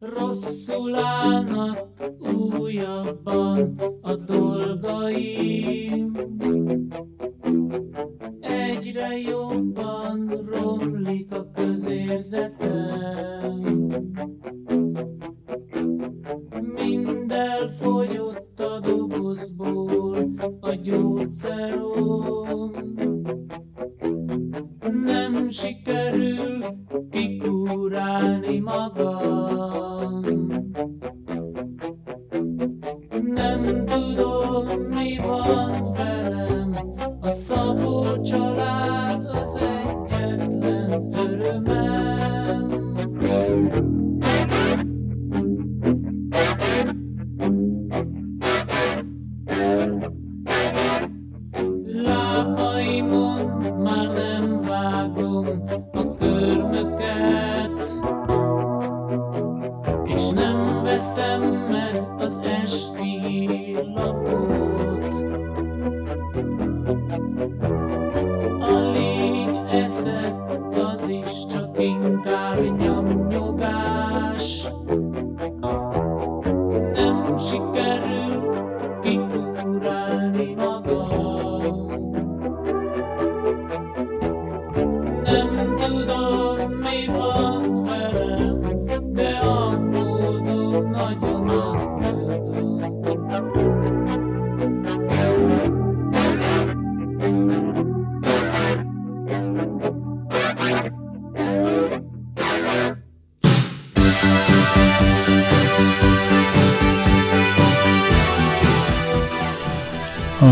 Rosszul állnak újabban a dolgaim. Egyre jobban romlik a közérzetem. Mind elfogyott a dobozból a gyógyszerom. Nem sikerül kikúrálni magam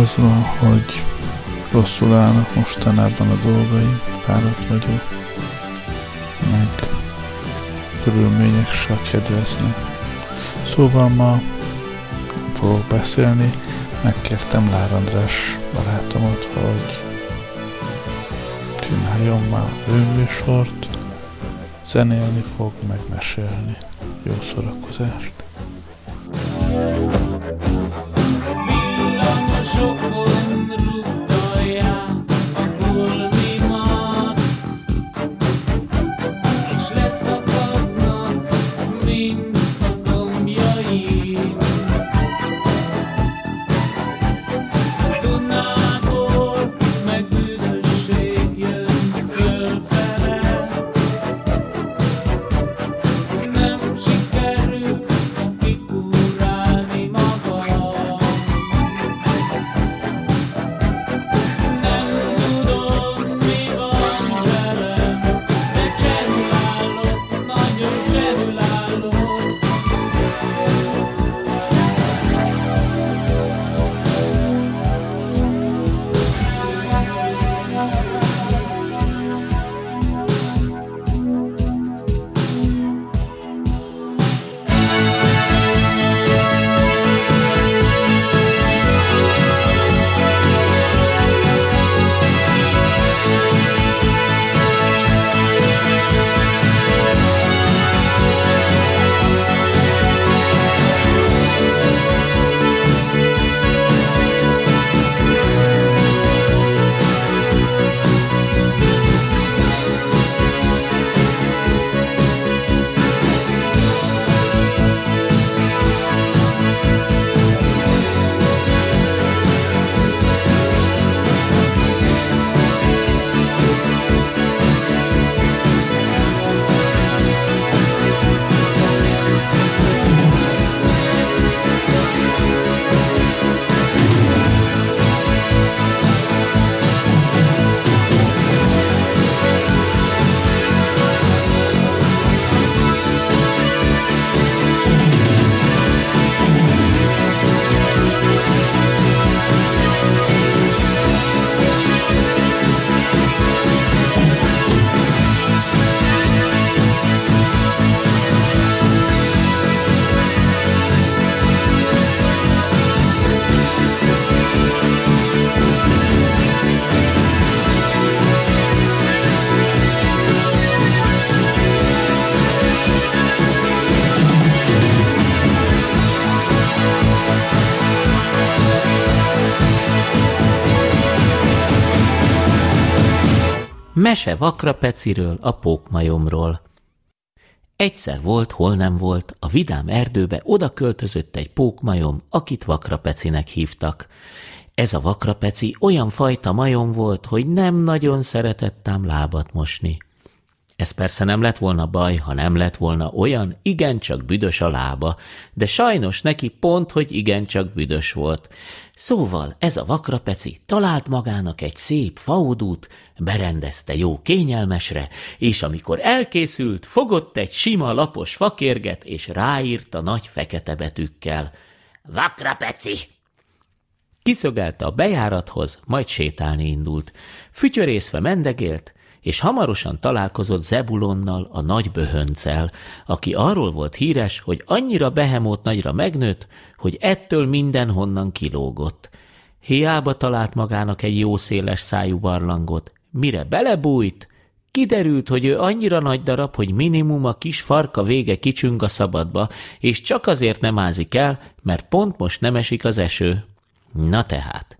Az van, hogy rosszul állnak mostanában a dolgaim, fáradt vagyok, meg körülmények se kedveznek. Szóval ma fogok beszélni, megkértem Lár András barátomat, hogy csináljon már őműsort, zenélni fog, megmesélni. Jó szórakozást! Mese Vakrapeciről, a pókmajomról. Egyszer volt, hol nem volt, a vidám erdőbe oda költözött egy pókmajom, akit Vakrapecinek hívtak. Ez a Vakrapeci olyan fajta majom volt, hogy nem nagyon szeretett ám lábat mosni. Ez persze nem lett volna baj, ha nem lett volna olyan, igencsak büdös a lába, de sajnos neki pont, hogy igencsak büdös volt. Szóval ez a vakrapeci talált magának egy szép faudút, berendezte jó kényelmesre, és amikor elkészült, fogott egy sima lapos fakérget, és ráírta nagy fekete betűkkel. Vakrapeci! Kiszögelte a bejárathoz, majd sétálni indult. Fütyörészve mendegélt, és hamarosan találkozott Zebulonnal, a nagy böhöncel, aki arról volt híres, hogy annyira behemót nagyra megnőtt, hogy ettől mindenhonnan kilógott. Hiába talált magának egy jó széles szájú barlangot, mire belebújt, kiderült, hogy ő annyira nagy darab, hogy minimum a kis farka vége kicsüng a szabadba, és csak azért nem ázik el, mert pont most nem esik az eső. Na tehát,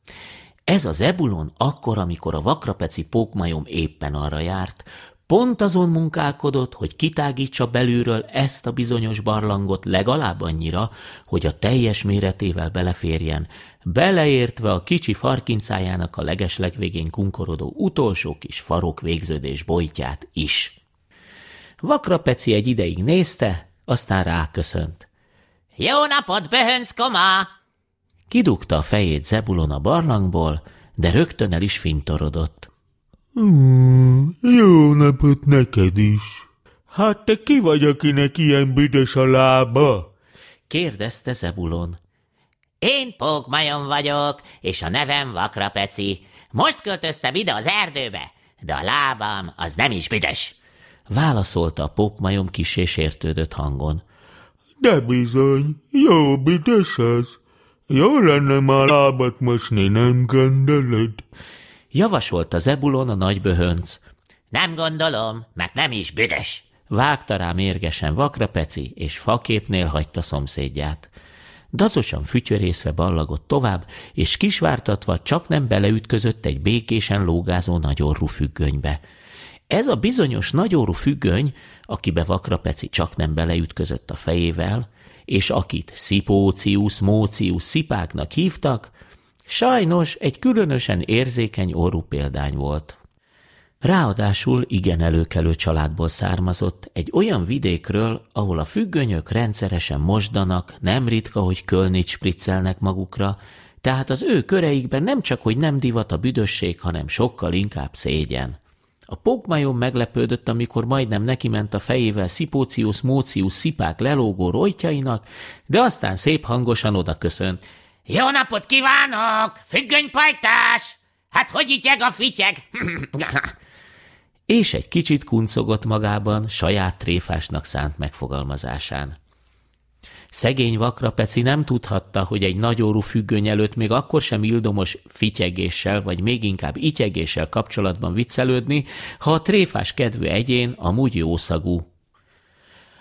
ez az ebulon akkor, amikor a vakrapeci pókmajom éppen arra járt, pont azon munkálkodott, hogy kitágítsa belülről ezt a bizonyos barlangot legalább annyira, hogy a teljes méretével beleférjen, beleértve a kicsi farkincájának a legeslegvégén kunkorodó utolsó kis farok végződés bojtját is. Vakrapeci egy ideig nézte, aztán ráköszönt. Jó napot, Behönc komá! Kidugta a fejét Zebulon a barlangból, de rögtön el is fintorodott. Mm, jó napot neked is. Hát te ki vagy, akinek ilyen büdös a lába? Kérdezte Zebulon. Én Pókmajom vagyok, és a nevem Vakrapeci. Most költöztem ide az erdőbe, de a lábam az nem is büdös. Válaszolta a pókmajom kisé sértődött hangon. De bizony, jó büdös az. Jó lenne már lábat mosni, nem gondolod? Javasolta Zebulon a nagy böhönc. Nem gondolom, mert nem is büdös. Vágta rá mérgesen Vakrapeci, és faképnél hagyta szomszédját. Dacosan fütyörészve ballagott tovább, és kisvártatva csak nem beleütközött egy békésen lógázó nagyorú függönybe. Ez a bizonyos nagyorú függöny, akibe Vakrapeci csak nem beleütközött a fejével, és akit Szipócius, Mócius szipáknak hívtak, sajnos egy különösen érzékeny orrú példány volt. Ráadásul igen előkelő családból származott, egy olyan vidékről, ahol a függönyök rendszeresen mosdanak, nem ritka, hogy kölnit spriccelnek magukra, tehát az ő köreikben nem csak, hogy nem divat a büdösség, hanem sokkal inkább szégyen. A pókmajom meglepődött, amikor majdnem neki ment a fejével Szipócius Mócius szipák lelógó rojtjainak, de aztán szép hangosan oda köszönt. Jó napot kívánok! Függönypajtás! Hát hogy ityeg a fityeg? és egy kicsit kuncogott magában saját tréfásnak szánt megfogalmazásán. Szegény vakrapeci nem tudhatta, hogy egy nagyórú függöny előtt még akkor sem ildomos fityegéssel, vagy még inkább ityegéssel kapcsolatban viccelődni, ha a tréfás kedvű egyén amúgy jószagú.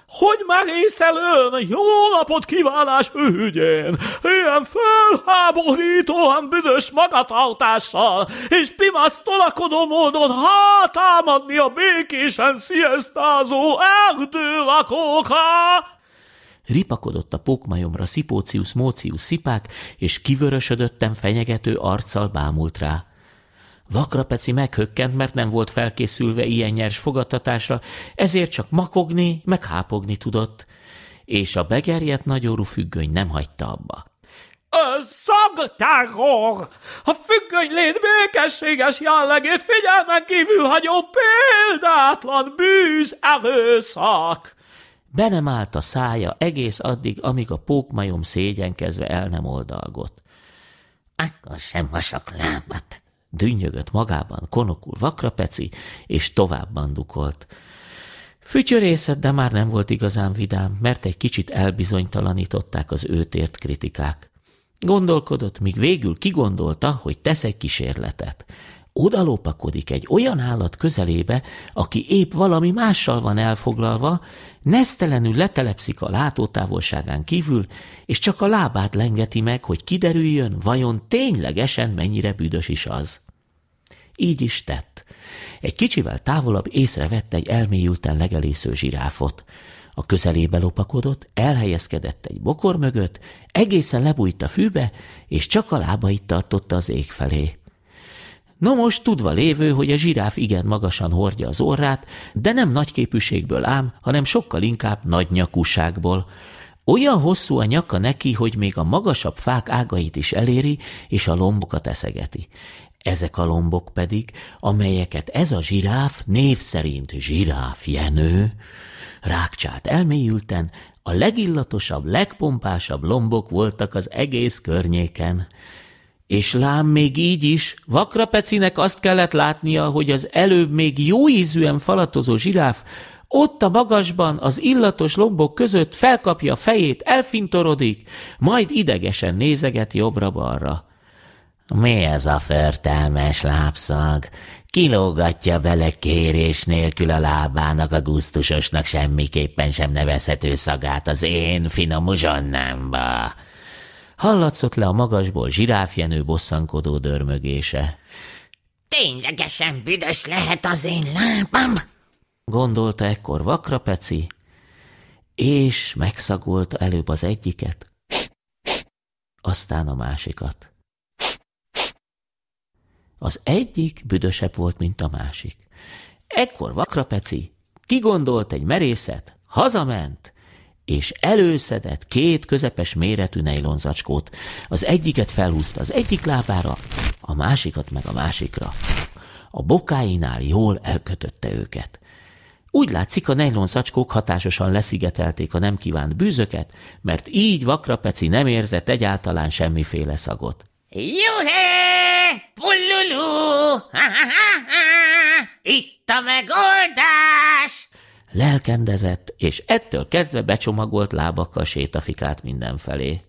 Hogy már észelőn, jó napot kívánás hölgyen, ilyen felháborítóan büdös magatartással, és pimasz tolakodó módon hátámadni a békésen sziasztázó erdőlakókra! Ripakodott a pókmajomra Szipócius Mócius szipák, és kivörösödötten fenyegető arccal bámult rá. Vakrapeci meghökkent, mert nem volt felkészülve ilyen nyers fogadtatásra, ezért csak makogni, meg hápogni tudott, és a begerjedt nagyorú függöny nem hagyta abba. Szagterror! A függöny lét békességes jellegét figyelmen kívül hagyó példátlan bűz erőszak! Be nem állt a szája egész addig, amíg a pókmajom szégyenkezve el nem oldalgott. Akkor sem masak lábat, dünnyögött magában konokul vakrapeci, és tovább bandukolt. Fütyörészet, de már nem volt igazán vidám, mert egy kicsit elbizonytalanították az őt ért kritikák. Gondolkodott, míg végül kigondolta, hogy tesz egy kísérletet odalopakodik egy olyan állat közelébe, aki épp valami mással van elfoglalva, nesztelenül letelepszik a látótávolságán kívül, és csak a lábát lengeti meg, hogy kiderüljön, vajon ténylegesen mennyire büdös is az. Így is tett. Egy kicsivel távolabb észrevette egy elmélyülten legelésző zsiráfot. A közelébe lopakodott, elhelyezkedett egy bokor mögött, egészen lebújt a fűbe, és csak a lábait tartotta az ég felé. No most tudva lévő, hogy a zsiráf igen magasan hordja az orrát, de nem nagy képűségből ám, hanem sokkal inkább nagy nyakúságból. Olyan hosszú a nyaka neki, hogy még a magasabb fák ágait is eléri, és a lombokat eszegeti. Ezek a lombok pedig, amelyeket ez a zsiráf név szerint zsiráf Jenő, rákcsált elmélyülten, a legillatosabb, legpompásabb lombok voltak az egész környéken. És lám még így is, Vakrapecinek azt kellett látnia, hogy az előbb még jó ízűen falatozó zsiráf ott a magasban, az illatos lombok között felkapja a fejét, elfintorodik, majd idegesen nézeget jobbra-balra. Mi ez a förtelmes lábszag? Kilógatja bele kérés nélkül a lábának a gusztusosnak semmiképpen sem nevezhető szagát az én finom uzsonnámba. Hallatszott le a magasból zsiráfjenő bosszankodó dörmögése. Ténylegesen büdös lehet az én lábam? Gondolta ekkor Vakrapeci, és megszagolta előbb az egyiket, aztán a másikat. Az egyik büdösebb volt, mint a másik. Ekkor Vakrapeci kigondolt egy merészet, hazament, és előszedett két közepes méretű nejlonzacskót. Az egyiket felhúzta az egyik lábára, a másikat meg a másikra. A bokáinál jól elkötötte őket. Úgy látszik, a nejlonzacskók hatásosan leszigetelték a nem kívánt bűzöket, mert így Vakrapeci nem érzett egyáltalán semmiféle szagot. Juhé! Pullulú! Itt a megoldás! Lelkendezett, és ettől kezdve becsomagolt lábakkal sétafikált mindenfelé.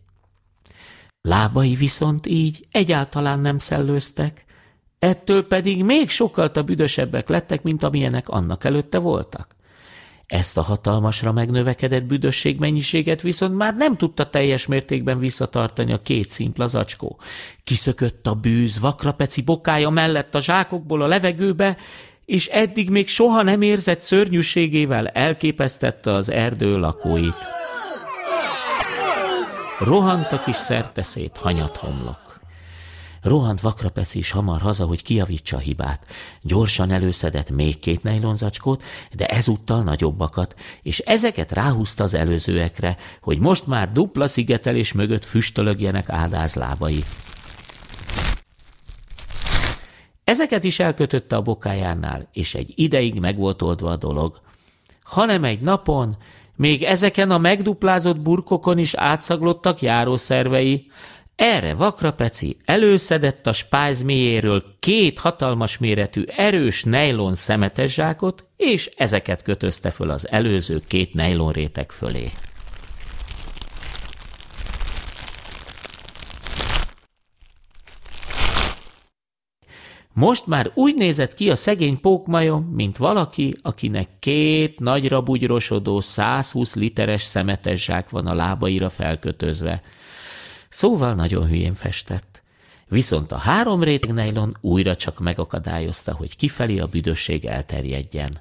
Lábai viszont így egyáltalán nem szellőztek, ettől pedig még sokkal büdösebbek lettek, mint amilyenek annak előtte voltak. Ezt a hatalmasra megnövekedett büdösség mennyiséget viszont már nem tudta teljes mértékben visszatartani a két szimpla zacskó. Kiszökött a bűz vakrapeci bokája mellett a zsákokból a levegőbe, és eddig még soha nem érzett szörnyűségével elképesztette az erdő lakóit. Rohant a kis szerteszét hanyat homlok. Rohant Vakrapeci is hamar haza, hogy kiavítsa a hibát. Gyorsan előszedett még két nejlonzacskót, de ezúttal nagyobbakat, és ezeket ráhúzta az előzőekre, hogy most már dupla szigetelés mögött füstölögjenek áldázlábai. Ezeket is elkötötte a bokájánál, és egy ideig meg volt oldva a dolog. Hanem egy napon, még ezeken a megduplázott burkokon is átszaglottak járószervei, erre Vakrapeci előszedett a spájz mélyéről két hatalmas méretű erős nejlon szemetes zsákot, és ezeket kötözte föl az előző két nejlon réteg fölé. Most már úgy nézett ki a szegény pókmajom, mint valaki, akinek két nagyra bugyrosodó 120 literes szemetes zsák van a lábaira felkötözve. Szóval nagyon hülyén festett. Viszont a három réteg nejlon újra csak megakadályozta, hogy kifelé a büdösség elterjedjen.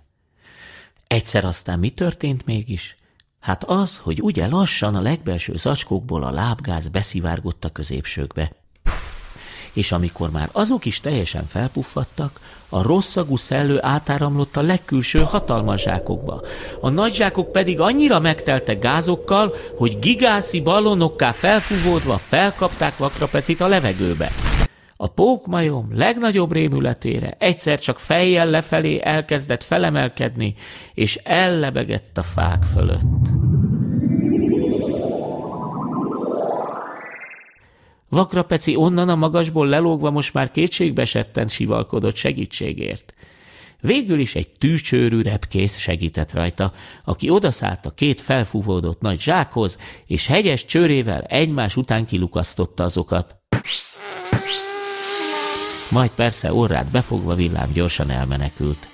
Egyszer aztán mi történt mégis? Hát az, hogy ugye lassan a legbelső zacskókból a lábgáz beszivárgott a középsőkbe és amikor már azok is teljesen felpuffadtak, a rosszagú szellő átáramlott a legkülső hatalmas zsákokba. A nagy zsákok pedig annyira megteltek gázokkal, hogy gigászi ballonokká felfúvódva felkapták vakrapecit a levegőbe. A pókmajom legnagyobb rémületére egyszer csak fejjel lefelé elkezdett felemelkedni, és ellebegett a fák fölött. Vakrapeci onnan a magasból lelógva most már kétségbe esetten sivalkodott segítségért. Végül is egy tűcsőrű repkész segített rajta, aki odaszállt a két felfúvódott nagy zsákhoz, és hegyes csőrével egymás után kilukasztotta azokat. Majd persze orrát befogva villám gyorsan elmenekült.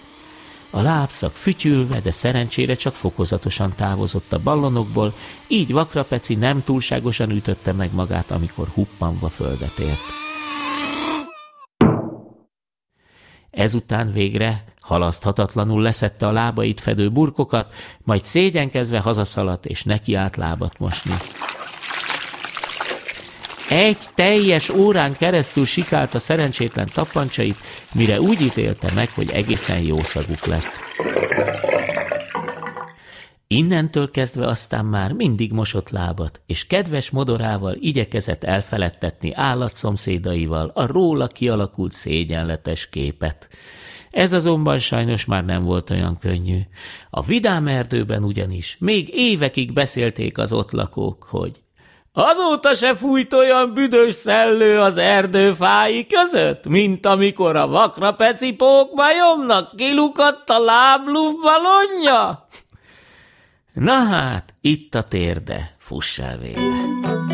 A lábszak fütyülve, de szerencsére csak fokozatosan távozott a ballonokból, így Vakrapeci nem túlságosan ütötte meg magát, amikor huppanva földet ért. Ezután végre halaszthatatlanul leszette a lábait fedő burkokat, majd szégyenkezve hazaszaladt és neki át lábat mosni. Egy teljes órán keresztül sikálta szerencsétlen tappancsait, mire úgy ítélte meg, hogy egészen jó szaguk lett. Innentől kezdve aztán már mindig mosott lábat, és kedves modorával igyekezett elfeledtetni állatszomszédaival a róla kialakult szégyenletes képet. Ez azonban sajnos már nem volt olyan könnyű. A vidám erdőben ugyanis még évekig beszélték az ott lakók, hogy Azóta se fújt olyan büdös szellő az erdőfái között, mint amikor a vakra peci pókmajomnak kilukadt a lábluf balonja. Na hát, itt a térde, fuss el véle.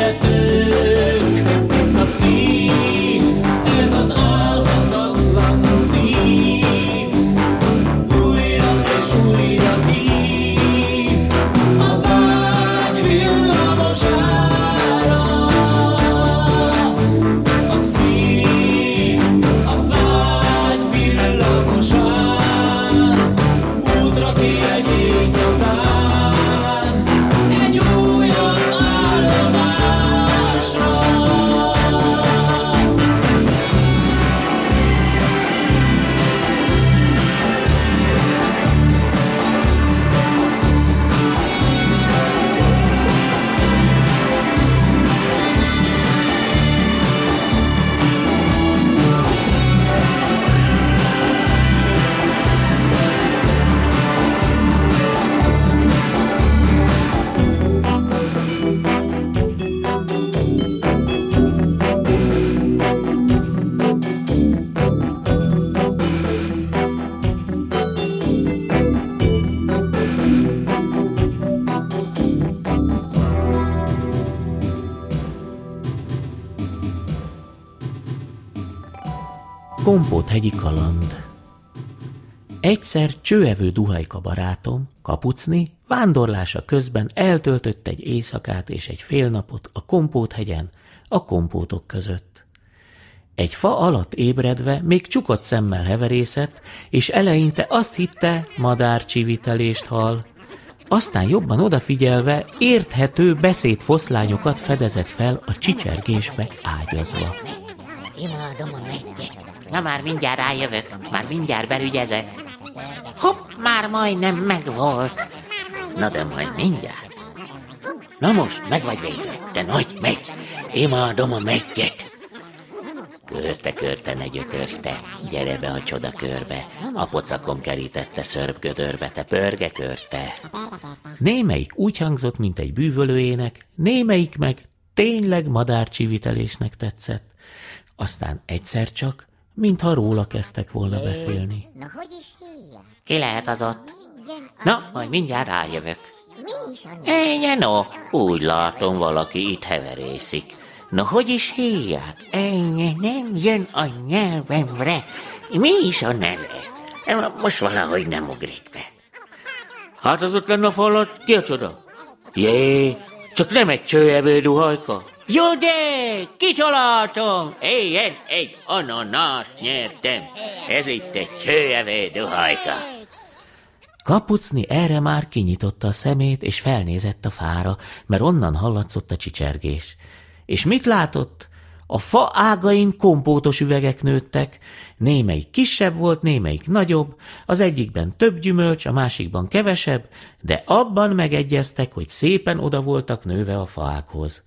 at the Egyszer csőevő duhajka barátom, kapucni, vándorlása közben eltöltött egy éjszakát és egy fél napot a Kompóthegyen, a kompótok között. Egy fa alatt ébredve még csukott szemmel heverészett, és eleinte azt hitte, madár csivitelést hall. Aztán jobban odafigyelve érthető beszédfoszlányokat fedezett fel a csicsergésbe ágyazva. Imádom a meggyet. Na már mindjárt rájövök, már mindjárt berügyezek. Hopp, már majdnem megvolt. Na de majd mindjárt. Na most, meg vagy végre, te nagy megy. Imádom a meggyet. Körte-körte ne gyötörte, gyere be a csodakörbe, a pocakon kerítette szörpgödörbe, te pörge körte. Némelyik úgy hangzott, mint egy bűvölőének, némelyik meg tényleg madárcsivitelésnek tetszett. Aztán egyszer csak, mintha róla kezdtek volna beszélni. Na, hogy is? Ki lehet az ott? Na, majd mindjárt rájövök. mi is a neve? Ennyi, no, úgy látom, valaki itt heverészik. No, hogy is hívják? Ennyi, nem jön a nyelvemre. Mi is a neve? Most valahogy nem ugrik be. Hát az ott lenne a falat, ki a csoda? Jé, csak nem egy csőevő duhajka. Jó de, kicsoláltam! Éjjel egy ananász nyertem. Ez itt egy csőevő duhajka. Kapucni erre már kinyitotta a szemét, és felnézett a fára, mert onnan hallatszott a csicsergés. És mit látott? A fa ágain kompótos üvegek nőttek, némelyik kisebb volt, némelyik nagyobb, az egyikben több gyümölcs, a másikban kevesebb, de abban megegyeztek, hogy szépen oda voltak nőve a faákhoz.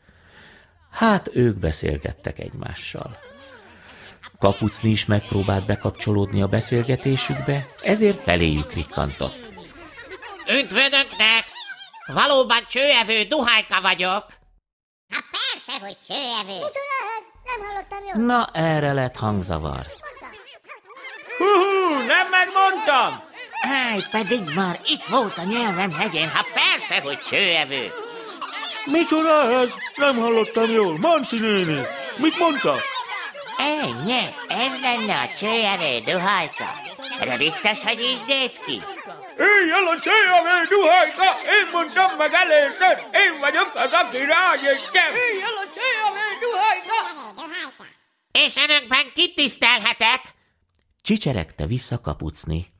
Hát ők beszélgettek egymással. Kapucni is megpróbált bekapcsolódni a beszélgetésükbe, ezért feléjük rikkantott. Üdvödöknek! Valóban csőevő duhajka vagyok. Hát persze, hogy csőevő. Micsoda ez? Nem hallottam jól. Na, erre lett hangzavar. Hú, nem megmondtam! Áj, pedig már itt volt a nyelvem hegyén, hát persze, hogy csőevő. Micsoda ez? Nem hallottam jól. Manci néni, mit mondta? Ennyi, ez lenne a csőevő duhajka. De biztos, hogy így néz ki? Éjjel a csajavő duhajka, én mondtam meg először, én vagyok az, aki rájöttem. Éjjel a csajavő duhajka. És önökben kit tisztelhetek? Csicseregte vissza kapucni.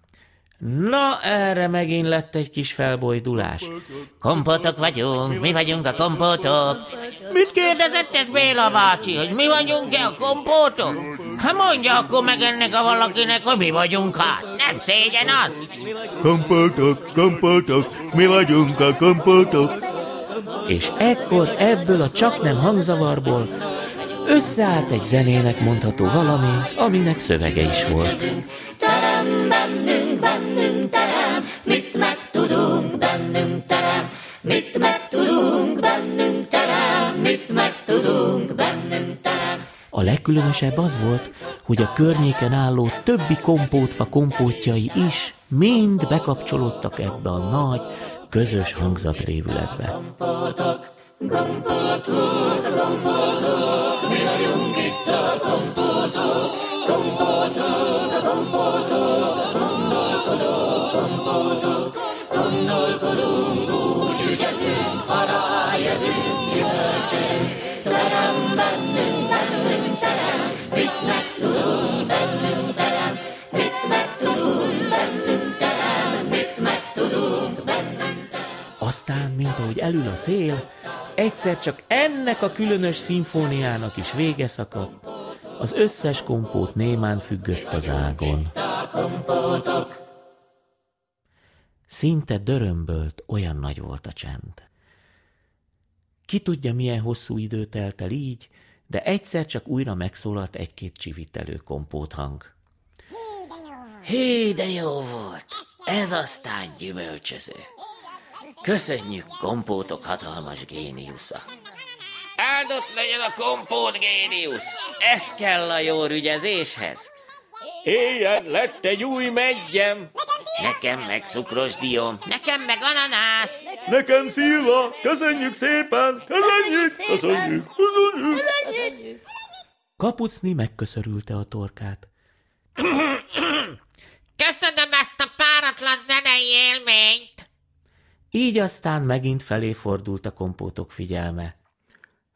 Na, erre megint lett egy kis felbojdulás. Kompótok vagyunk, mi vagyunk a kompótok. Mit kérdezett ez Béla bácsi, hogy mi vagyunk-e a kompótok? Hát mondja akkor meg ennek a valakinek, hogy mi vagyunk hát. Nem szégyen az? Kompótok, kompótok, mi vagyunk a kompótok. És ekkor ebből a csak nem hangzavarból összeállt egy zenének mondható valami, aminek szövege is volt. Terem bennünk, terem, mit megtudunk bennünk terem, mit megtudunk bennünk terem, mit megtudunk bennünk terem. A legkülönösebb az volt, hogy a környéken álló többi kompótfa kompótjai is mind bekapcsolódtak ebbe a nagy, közös hangzatrévületbe. Aztán, mint ahogy elül a szél, egyszer csak ennek a különös szimfóniának is vége szakadt, az összes kompót némán függött az ágon. Szinte dörömbölt, olyan nagy volt a csend. Ki tudja, milyen hosszú idő telt el így, de egyszer csak újra megszólalt egy-két csivitelő kompót hang. Hé, de jó volt. Ez aztán gyümölcsöző. Köszönjük kompótok hatalmas géniusza. Áldott legyen a kompót géniusz. Ez kell a jó rügyezéshez. Éjjel lett egy új meggyem. Nekem meg cukros dióm. Nekem meg ananász. Nekem szilva, köszönjük szépen, köszönjük, köszönjük, köszönjük. Kapucni megköszörülte a torkát. Köszönöm ezt a páratlan zenei élményt. Így aztán megint felé fordult a kompótok figyelme.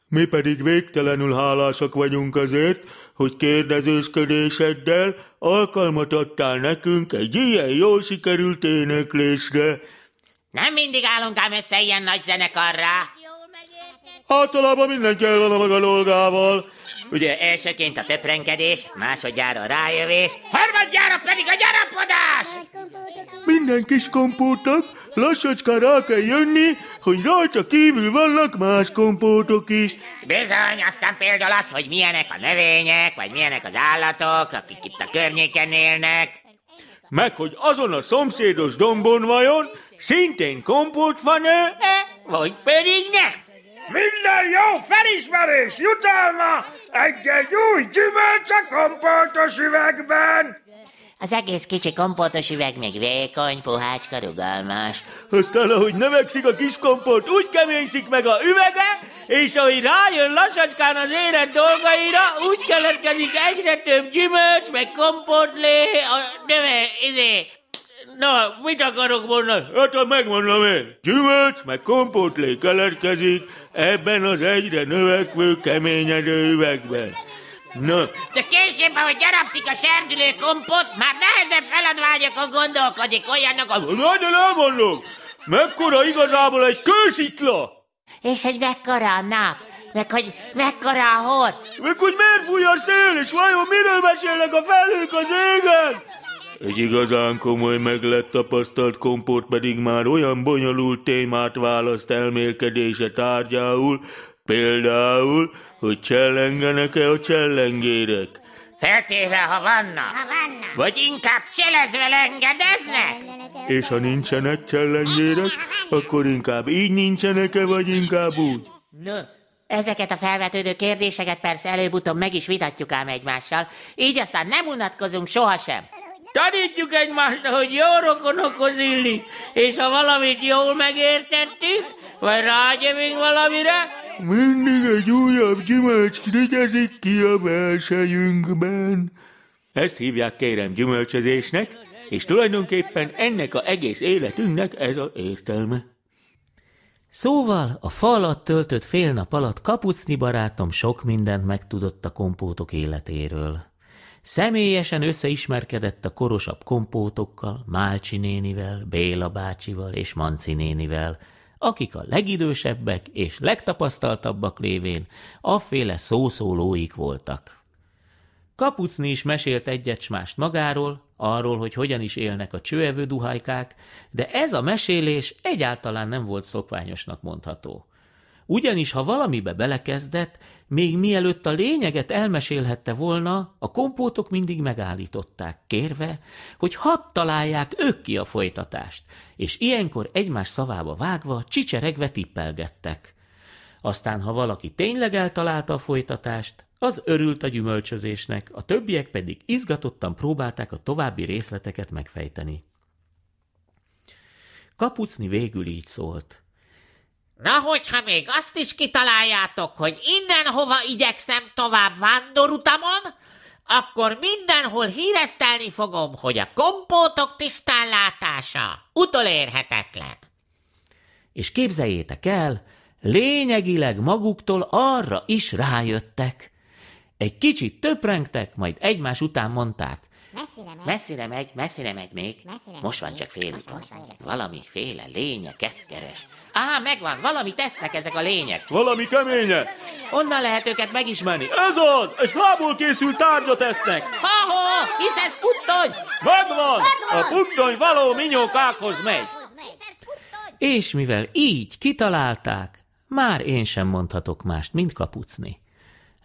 Mi pedig végtelenül hálásak vagyunk azért, hogy kérdezősködéseddel alkalmat adtál nekünk egy ilyen jól sikerült éneklésre. Nem mindig állunk ám össze ilyen nagy zenekarra. Általában mindenki el van a maga dolgával. Ugye elsőként a töprenkedés, másodjára a rájövés, harmadjára pedig a gyarapodás! Minden kis kompótnak lassacskán rá kell jönni, hogy rajta kívül vannak más kompótok is. Bizony, aztán például az, hogy milyenek a növények, vagy milyenek az állatok, akik itt a környéken élnek. Meg hogy azon a szomszédos dombon vajon szintén kompót van-e? Vagy pedig nem. Minden jó felismerés jutalma egy-egy új gyümölcs a kompótos üvegben. Az egész kicsi kompótos üveg még vékony, puhácska, rugalmas. Aztán, ahogy növekszik a kis kompót, úgy keményszik meg a üvege, és ahogy rájön lassacskán az élet dolgaira, úgy keletkezik egyre több gyümölcs, meg kompótlé, a növe, izé, Na, mit akarok mondani? Hát, ha megmondom én. Gyümölcs, meg kompótlé keletkezik ebben az egyre növekvő, keményedő üvegben. Na, De később, ahogy gyarapszik a serdülő kompot, már nehezebb feladványokon gondolkodik olyanok, a... na, de nem mondom. Mekkora igazából egy kőszikla? És hogy mekkora a nap, meg hogy mekkora a hord. Meg hogy miért fúj a szél, és vajon miről mesélnek a felhők az égen? Egy igazán komoly meg lett tapasztalt kompót pedig már olyan bonyolult témát választ elmélkedése tárgyául, például, hogy csellengenek-e a csellengérek. Feltéve, ha vannak. Ha vannak. Vagy inkább cselezve engedeznek? És ha nincsenek csellengérek, akkor inkább így nincsenek-e, vagy inkább úgy? No, ezeket a felvetődő kérdéseket persze előbb-utóbb meg is vitatjuk ám egymással, így aztán nem unatkozunk sohasem. Tanítjuk egymást, hogy jó rokonokhoz illik, és ha valamit jól megértettük, vagy rágyövünk valamire, Mindig egy újabb gyümölcs rigyezik ki a belsejünkben. Ezt hívják kérem gyümölcsözésnek, és tulajdonképpen ennek a egész életünknek ez a értelme. Szóval a fa alatt töltött fél nap alatt kapucni barátom sok mindent megtudott a kompótok életéről. Személyesen összeismerkedett a korosabb kompótokkal, Málcsi nénivel, Béla bácsival és Manci nénivel, akik a legidősebbek és legtapasztaltabbak lévén afféle szószólóik voltak. Kapucni is mesélt egyet mást magáról, arról, hogy hogyan is élnek a csőevő duhajkák, de ez a mesélés egyáltalán nem volt szokványosnak mondható. Ugyanis, ha valamibe belekezdett, még mielőtt a lényeget elmesélhette volna, a kompótok mindig megállították, kérve, hogy hadd találják ők ki a folytatást, és ilyenkor egymás szavába vágva, csicseregve tippelgettek. Aztán, ha valaki tényleg eltalálta a folytatást, az örült a gyümölcsözésnek, a többiek pedig izgatottan próbálták a további részleteket megfejteni. Kapucni végül így szólt. Na, hogyha még azt is kitaláljátok, hogy mindenhova igyekszem tovább vándorutamon, akkor mindenhol híresztelni fogom, hogy a kompótok tisztánlátása utolérhetetlen. És képzeljétek el, lényegileg maguktól arra is rájöttek. Egy kicsit töprengtek, majd egymás után mondták. Messzire megy. Messzire megy, messzire megy még. Messzire Most van csak még. csak fél. Valamiféle lényeket keres. Á, megvan, valamit tesznek ezek a lények. Valami keménye. Onnan lehet őket megismerni. Ez az! Egy fából készült tárgyat esznek! Ha-ha, hisz ez puttony! Megvan! A puttony való minyókákhoz megy. És mivel így kitalálták, már én sem mondhatok mást, mint kapucni.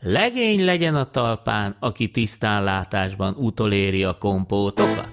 Legény legyen a talpán, aki tisztánlátásban utoléri a kompótokat.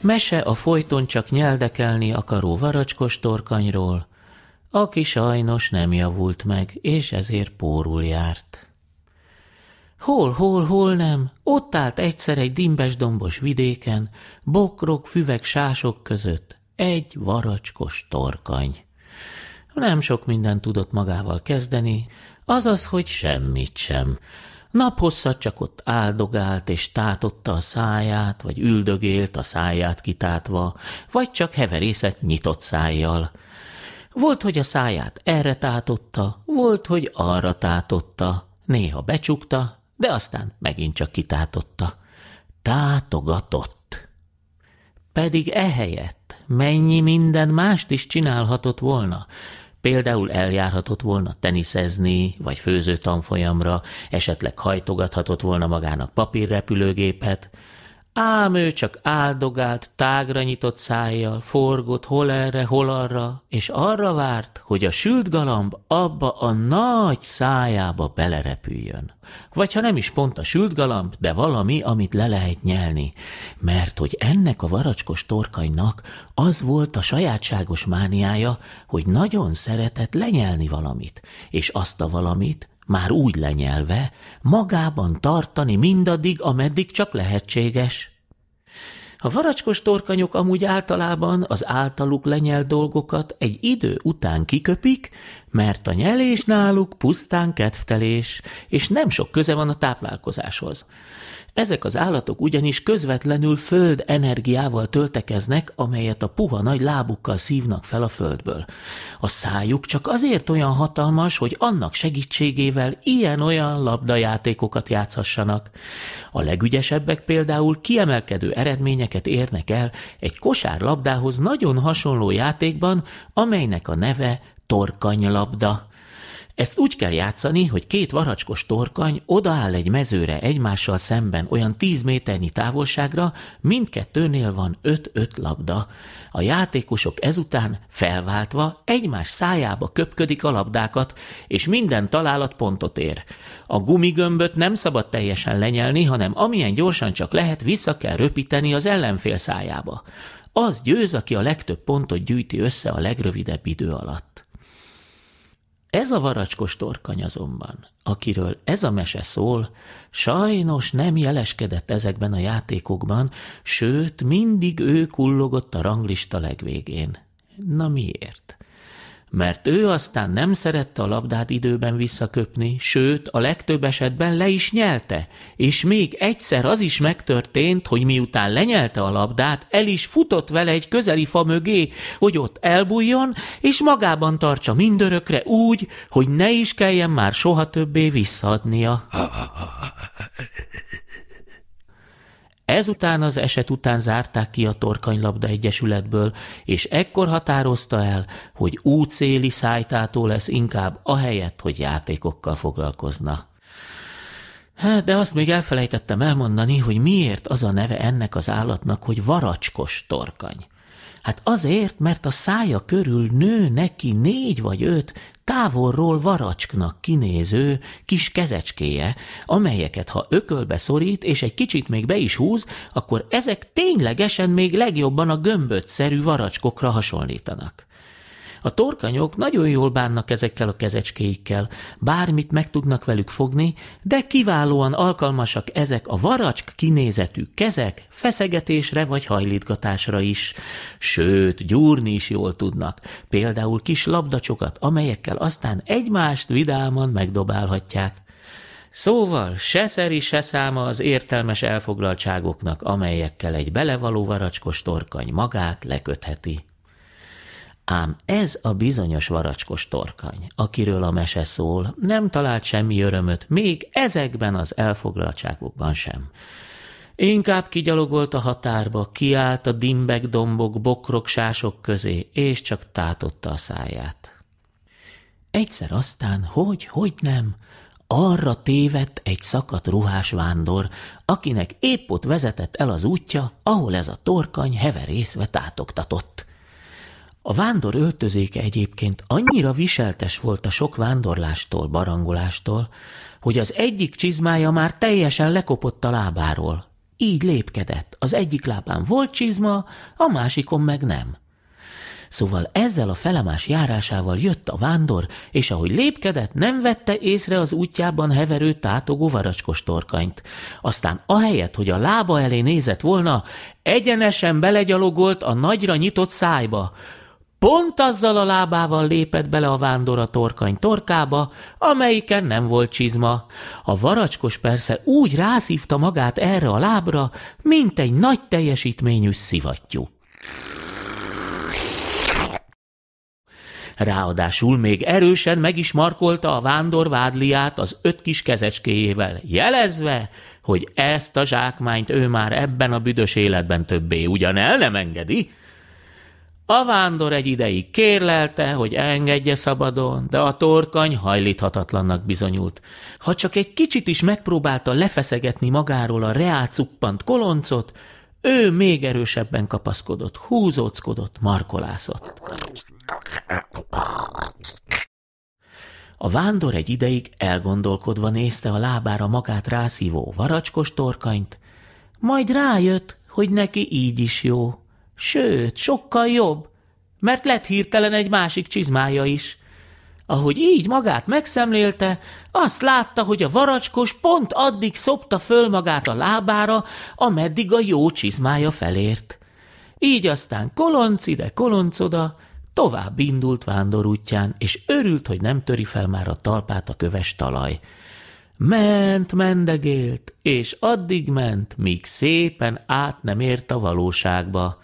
Mese a folyton csak nyeldekelni akaró varacskos torkanyról, aki sajnos nem javult meg, és ezért pórul járt. Hol, hol, hol nem, ott állt egyszer egy dimbes dombos vidéken, bokrok, füvek, sások között, egy varacskos torkany. Nem sok mindent tudott magával kezdeni, azaz, hogy semmit sem. Naphosszat csak ott áldogált és tátotta a száját, vagy üldögélt a száját kitátva, vagy csak heverészet nyitott szájjal. Volt, hogy a száját erre tátotta, volt, hogy arra tátotta, néha becsukta, de aztán megint csak kitátotta. Tátogatott. Pedig ehelyett mennyi minden mást is csinálhatott volna. Például eljárhatott volna teniszezni, vagy főző tanfolyamra, esetleg hajtogathatott volna magának papírrepülőgépet, ám ő csak áldogált, tágra nyitott szájjal, forgott hol erre, hol arra, és arra várt, hogy a sült galamb abba a nagy szájába belerepüljön. Vagy ha nem is pont a sült galamb, de valami, amit le lehet nyelni. Mert hogy ennek a varacskos torkanynak az volt a sajátságos mániája, hogy nagyon szeretett lenyelni valamit, és azt a valamit már úgy lenyelve, magában tartani mindaddig, ameddig csak lehetséges. A varacskos torkanyok amúgy általában az általuk lenyelt dolgokat egy idő után kiköpik, mert a nyelés náluk pusztán kedvtelés, és nem sok köze van a táplálkozáshoz. Ezek az állatok ugyanis közvetlenül föld energiával töltekeznek, amelyet a puha nagy lábukkal szívnak fel a földből. A szájuk csak azért olyan hatalmas, hogy annak segítségével ilyen-olyan labdajátékokat játszhassanak. A legügyesebbek például kiemelkedő eredményeket érnek el egy kosárlabdához nagyon hasonló játékban, amelynek a neve torkanylabda. Ezt úgy kell játszani, hogy két varacskos torkany odaáll egy mezőre egymással szemben olyan tíz méternyi távolságra, mindkettőnél van öt-öt labda. A játékosok ezután felváltva egymás szájába köpködik a labdákat, és minden találat pontot ér. A gumigömböt nem szabad teljesen lenyelni, hanem amilyen gyorsan csak lehet, vissza kell röpíteni az ellenfél szájába. Az győz, aki a legtöbb pontot gyűjti össze a legrövidebb idő alatt. Ez a varacskos torkany azonban, akiről ez a mese szól, sajnos nem jeleskedett ezekben a játékokban, sőt, mindig ő kullogott a ranglista legvégén. Na miért? Mert ő aztán nem szerette a labdát időben visszaköpni, sőt, a legtöbb esetben le is nyelte, és még egyszer az is megtörtént, hogy miután lenyelte a labdát, el is futott vele egy közeli fa mögé, hogy ott elbújjon, és magában tartsa mindörökre úgy, hogy ne is kelljen már soha többé visszaadnia. Ezután az eset után zárták ki a Torkanylabda Egyesületből, és ekkor határozta el, hogy úcéli szájtátó lesz inkább, ahelyett, hogy játékokkal foglalkozna. De azt még elfelejtettem elmondani, hogy miért az a neve ennek az állatnak, hogy varacskos torkany. Hát azért, mert a szája körül nő neki négy vagy öt távolról varacsknak kinéző kis kezecskéje, amelyeket ha ökölbe szorít és egy kicsit még be is húz, akkor ezek ténylegesen még legjobban a gömbötszerű varacskokra hasonlítanak. A torkanyok nagyon jól bánnak ezekkel a kezecskéikkel, bármit meg tudnak velük fogni, de kiválóan alkalmasak ezek a varacsk kinézetű kezek feszegetésre vagy hajlítgatásra is. Sőt, gyúrni is jól tudnak, például kis labdacsokat, amelyekkel aztán egymást vidáman megdobálhatják. Szóval se szeri, se száma az értelmes elfoglaltságoknak, amelyekkel egy belevaló varacskos torkany magát lekötheti. Ám ez a bizonyos varacskos torkany, akiről a mese szól, nem talált semmi örömöt, még ezekben az elfoglaltságokban sem. Inkább kigyalogolt a határba, kiállt a dimbek, dombok, bokrok, sások közé, és csak tátotta a száját. Egyszer aztán, hogy, hogy nem, arra tévedt egy szakadt ruhás vándor, akinek épp ott vezetett el az útja, ahol ez a torkany heverészve tátogtatott. A vándor öltözéke egyébként annyira viseltes volt a sok vándorlástól, barangolástól, hogy az egyik csizmája már teljesen lekopott a lábáról. Így lépkedett, az egyik lábán volt csizma, a másikon meg nem. Szóval ezzel a felemás járásával jött a vándor, és ahogy lépkedett, nem vette észre az útjában heverő tátogó varacskos torkanyt. Aztán ahelyett, hogy a lába elé nézett volna, egyenesen belegyalogolt a nagyra nyitott szájba. Pont azzal a lábával lépett bele a vándor a torkany torkába, amelyiken nem volt csizma. A varacskos persze úgy rászívta magát erre a lábra, mint egy nagy teljesítményű szivattyú. Ráadásul még erősen meg is markolta a vándor vádliát az öt kis kezecskéjével, jelezve, hogy ezt a zsákmányt ő már ebben a büdös életben többé ugyan el nem engedi. A vándor egy ideig kérlelte, hogy engedje szabadon, de a torkany hajlíthatatlannak bizonyult. Ha csak egy kicsit is megpróbálta lefeszegetni magáról a reálcuppant koloncot, ő még erősebben kapaszkodott, húzóckodott, markolászott. A vándor egy ideig elgondolkodva nézte a lábára magát rászívó varacskos torkanyt, majd rájött, hogy neki így is jó. Sőt, sokkal jobb, mert lett hirtelen egy másik csizmája is. Ahogy így magát megszemlélte, azt látta, hogy a varacskos pont addig szopta föl magát a lábára, ameddig a jó csizmája felért. Így aztán kolonc ide, kolonc oda, tovább indult vándorútján, és örült, hogy nem töri fel már a talpát a köves talaj. Ment, mendegélt, és addig ment, míg szépen át nem ért a valóságba.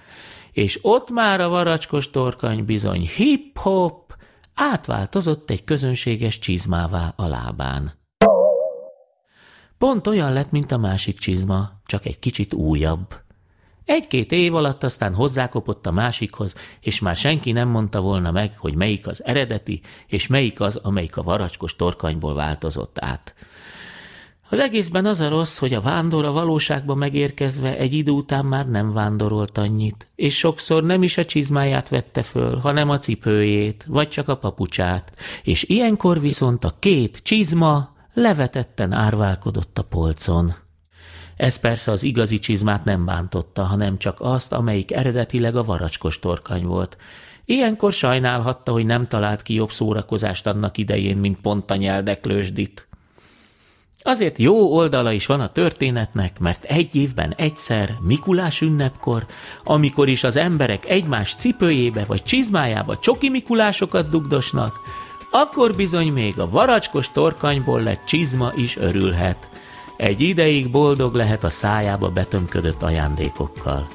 És ott már a varacskos torkany bizony hip-hop, átváltozott egy közönséges csizmává a lábán. Pont olyan lett, mint a másik csizma, csak egy kicsit újabb. Egy-két év alatt aztán hozzákopott a másikhoz, és már senki nem mondta volna meg, hogy melyik az eredeti, és melyik az, amelyik a varacskos torkanyból változott át. Az egészben az a rossz, hogy a vándor a valóságba megérkezve egy idő után már nem vándorolt annyit, és sokszor nem is a csizmáját vette föl, hanem a cipőjét, vagy csak a papucsát, és ilyenkor viszont a két csizma levetetten árválkodott a polcon. Ez persze az igazi csizmát nem bántotta, hanem csak azt, amelyik eredetileg a varacskos torkany volt. Ilyenkor sajnálhatta, hogy nem talált ki jobb szórakozást annak idején, mint pont a nyeldeklősdit. Azért jó oldala is van a történetnek, mert egy évben egyszer, Mikulás ünnepkor, amikor is az emberek egymás cipőjébe vagy csizmájába csoki Mikulásokat dugdosnak, akkor bizony még a varacskos torkanyból lett csizma is örülhet. Egy ideig boldog lehet a szájába betömködött ajándékokkal.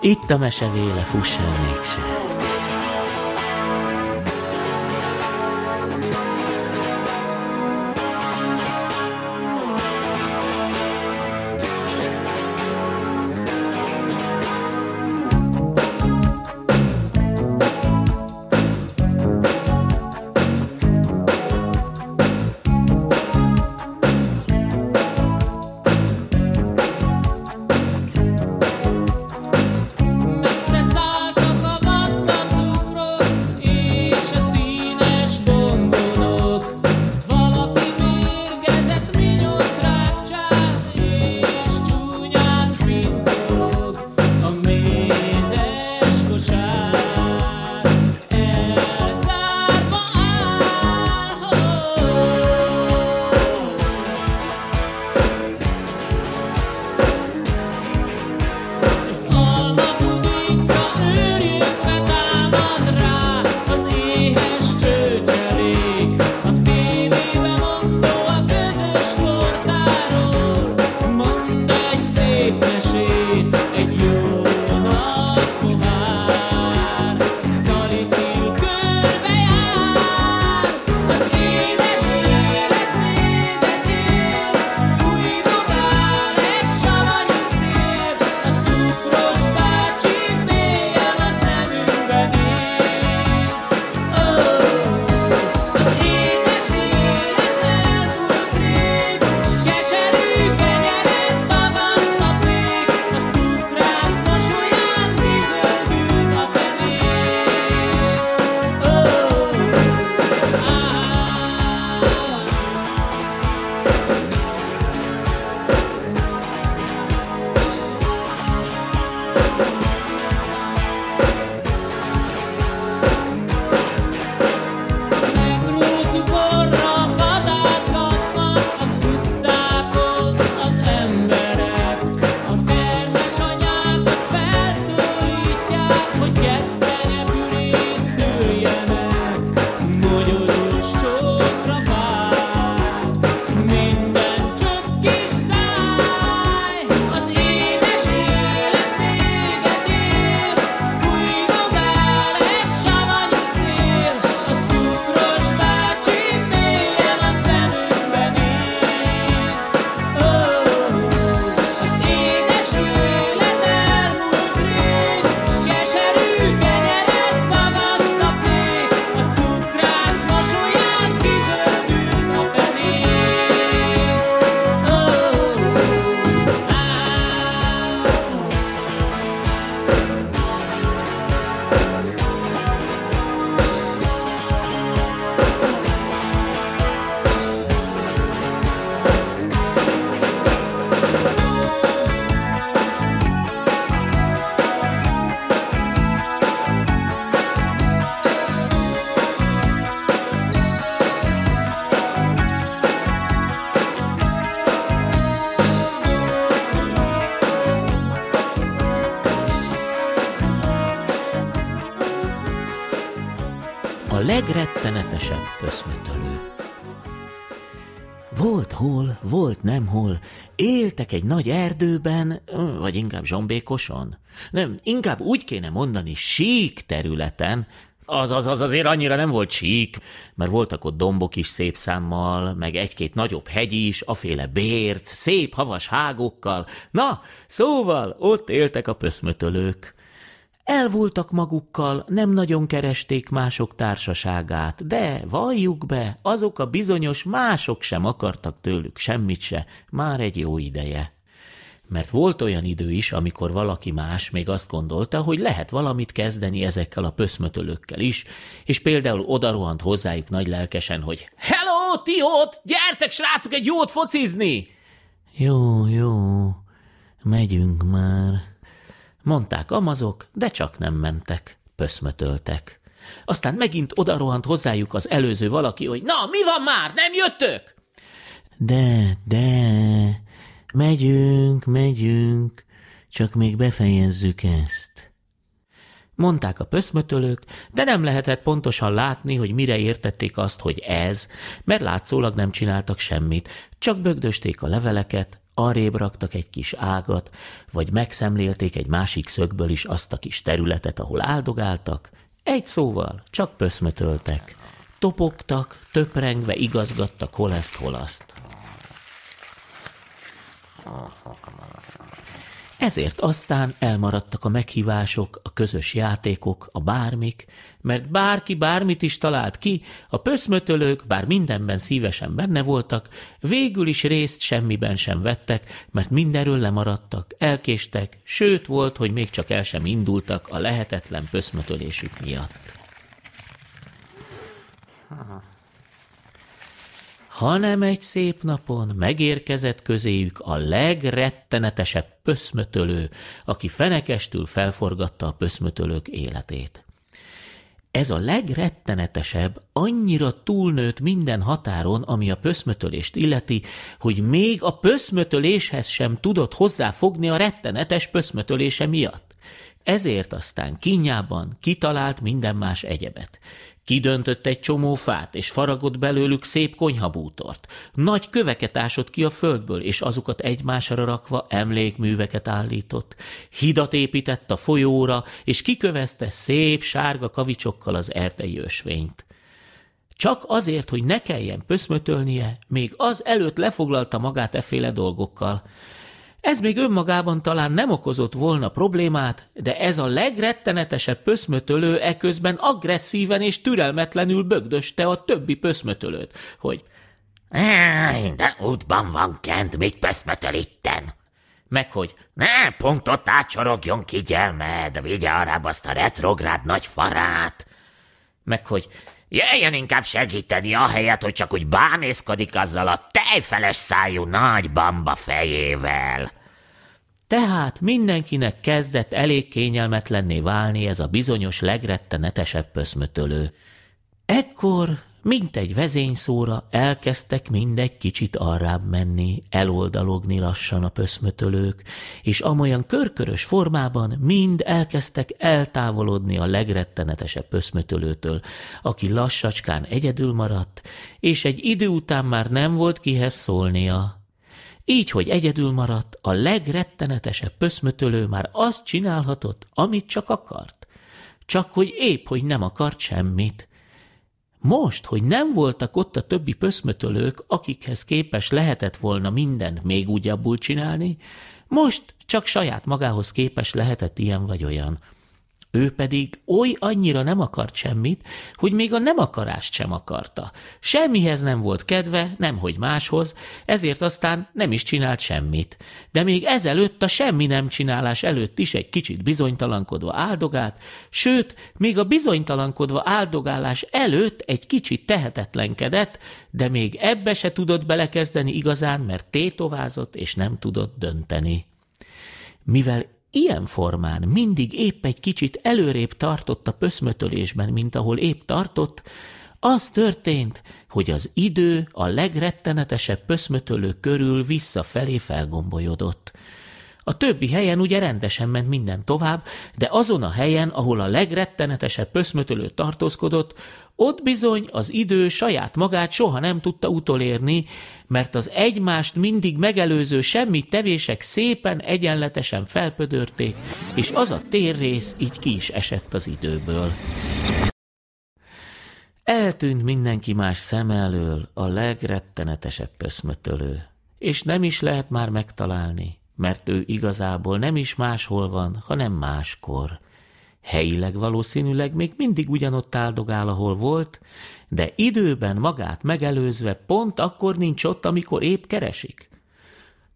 Itt a mesevéle, fuss el mégsem. Egy nagy erdőben, vagy inkább zsombékoson. Nem, inkább úgy kéne mondani sík területen, az, az, az azért annyira nem volt sík, mert voltak ott dombok is szép számmal, meg egy-két nagyobb hegy is, aféle bérc, szép havas hágokkal. Na, szóval ott éltek a pöszmötölők. Elvultak magukkal, nem nagyon keresték mások társaságát, de valljuk be, azok a bizonyos mások sem akartak tőlük semmit se, már egy jó ideje. Mert volt olyan idő is, amikor valaki más még azt gondolta, hogy lehet valamit kezdeni ezekkel a pöszmötölökkel is, és például odarohant hozzájuk nagy lelkesen, hogy Hello, ti ott! Gyertek, srácok, egy jót focizni! Jó, jó, megyünk már. Mondták amazok, de csak nem mentek, pöszmötöltek. Aztán megint odarohant hozzájuk az előző valaki, hogy na, mi van már, nem jöttök? De, de, megyünk, megyünk, csak még befejezzük ezt. Mondták a pöszmötölők, de nem lehetett pontosan látni, hogy mire értették azt, hogy ez, mert látszólag nem csináltak semmit, csak bögdösték a leveleket, arrébb raktak egy kis ágat, vagy megszemlélték egy másik szögből is azt a kis területet, ahol áldogáltak, egy szóval csak pöszmötöltek, topogtak, töprengve igazgattak hol ezt, hol azt. Ezért aztán elmaradtak a meghívások, a közös játékok, a bármik, mert bárki bármit is talált ki, a pöszmötölők, bár mindenben szívesen benne voltak, végül is részt semmiben sem vettek, mert mindenről lemaradtak, elkéstek, sőt volt, hogy még csak el sem indultak a lehetetlen pöszmötölésük miatt. Hanem egy szép napon megérkezett közéjük a legrettenetesebb pöszmötölő, aki fenekestül felforgatta a pöszmötölők életét. Ez a legrettenetesebb annyira túlnőtt minden határon, ami a pöszmötölést illeti, hogy még a pöszmötöléshez sem tudott hozzáfogni a rettenetes pöszmötölése miatt. Ezért aztán kinyában kitalált minden más egyebet. Kidöntött egy csomó fát, és faragott belőlük szép konyhabútort. Nagy köveket ásott ki a földből, és azokat egymásra rakva emlékműveket állított. Hidat épített a folyóra, és kikövezte szép sárga kavicsokkal az erdei ösvényt. Csak azért, hogy ne kelljen pöszmötölnie, még az előtt lefoglalta magát eféle dolgokkal. Ez még önmagában talán nem okozott volna problémát, de ez a legrettenetesebb pöszmötölő eközben agresszíven és türelmetlenül bögdöste a többi pöszmötölőt, hogy de útban van kent, mit pöszmötöl itten? meg hogy Ne, pont ott átsorogjon ki gyelmed, vigye arrább azt a retrográd nagy farát. meg hogy Jöjjön inkább segíteni, ahelyett, hogy csak úgy bámészkodik azzal a tejfeles szájú nagy bamba fejével. Tehát mindenkinek kezdett elég kényelmetlenné válni ez a bizonyos legrettenetesebb pöszmötölő. Ekkor, mint egy vezényszóra, elkezdtek mindegy kicsit arrább menni, eloldalogni lassan a pöszmötölők, és amolyan körkörös formában mind elkezdtek eltávolodni a legrettenetesebb pöszmötölőtől, aki lassacskán egyedül maradt, és egy idő után már nem volt kihez szólnia, így, hogy egyedül maradt, a legrettenetesebb pöszmötölő már azt csinálhatott, amit csak akart. Csak hogy épp, hogy nem akart semmit. Most, hogy nem voltak ott a többi pöszmötölők, akikhez képes lehetett volna mindent még úgyabbul csinálni, most csak saját magához képes lehetett ilyen vagy olyan. Ő pedig oly annyira nem akart semmit, hogy még a nem akarást sem akarta. Semmihez nem volt kedve, nemhogy máshoz, ezért aztán nem is csinált semmit. De még ezelőtt a semmi nem csinálás előtt is egy kicsit bizonytalankodva áldogált, sőt, még a bizonytalankodva áldogálás előtt egy kicsit tehetetlenkedett, de még ebbe se tudott belekezdeni igazán, mert tétovázott és nem tudott dönteni. Mivel ilyen formán mindig épp egy kicsit előrébb tartott a pöszmötölésben, mint ahol épp tartott, az történt, hogy az idő a legrettenetesebb pöszmötölő körül visszafelé felgombolyodott. A többi helyen ugye rendesen ment minden tovább, de azon a helyen, ahol a legrettenetesebb pöszmötölő tartózkodott, Ott bizony az idő saját magát soha nem tudta utolérni, mert az egymást mindig megelőző semmi tevések szépen egyenletesen felpödörték, és az a térrész így ki is esett az időből. Eltűnt mindenki más szem elől a legrettenetesebb pöszmötölő, és nem is lehet már megtalálni, mert ő igazából nem is máshol van, hanem máskor. Helyileg valószínűleg még mindig ugyanott áldogál, ahol volt, de időben magát megelőzve pont akkor nincs ott, amikor épp keresik.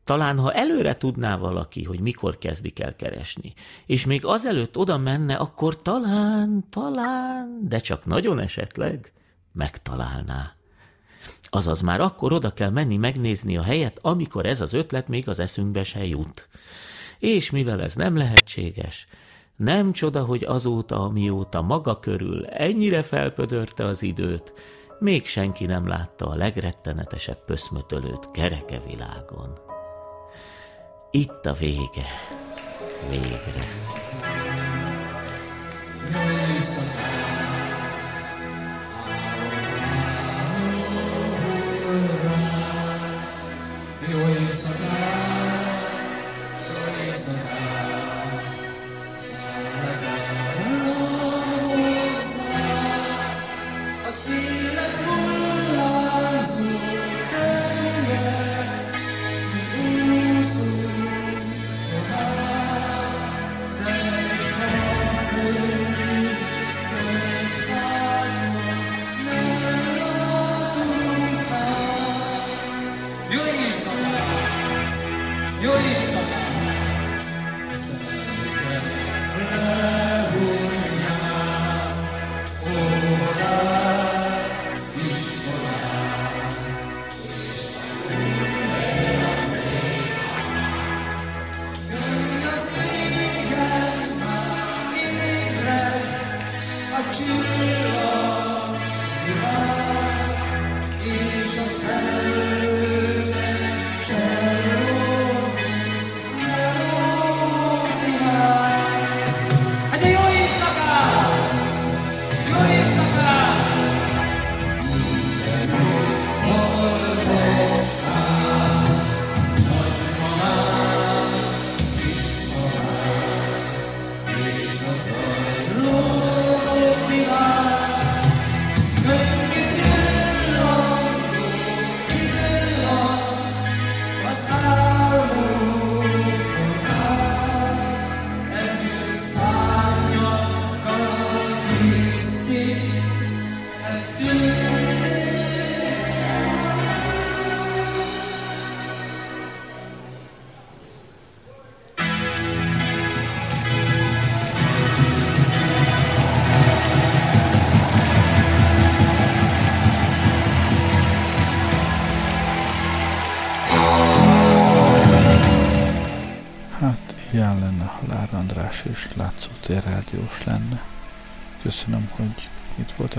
Talán ha előre tudná valaki, hogy mikor kezdik el keresni, és még azelőtt oda menne, akkor talán, talán, de csak nagyon esetleg megtalálná. Azaz már akkor oda kell menni megnézni a helyet, amikor ez az ötlet még az eszünkbe se jut. És mivel ez nem lehetséges, nem csoda, hogy azóta, amióta maga körül ennyire felpödörte az időt, még senki nem látta a legrettenetesebb pöszmötölőt kereke világon. Itt a vége. Végre. Hát,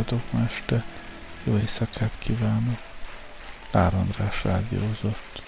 voltatok ma este. Jó éjszakát kívánok. Lár András rádiózott.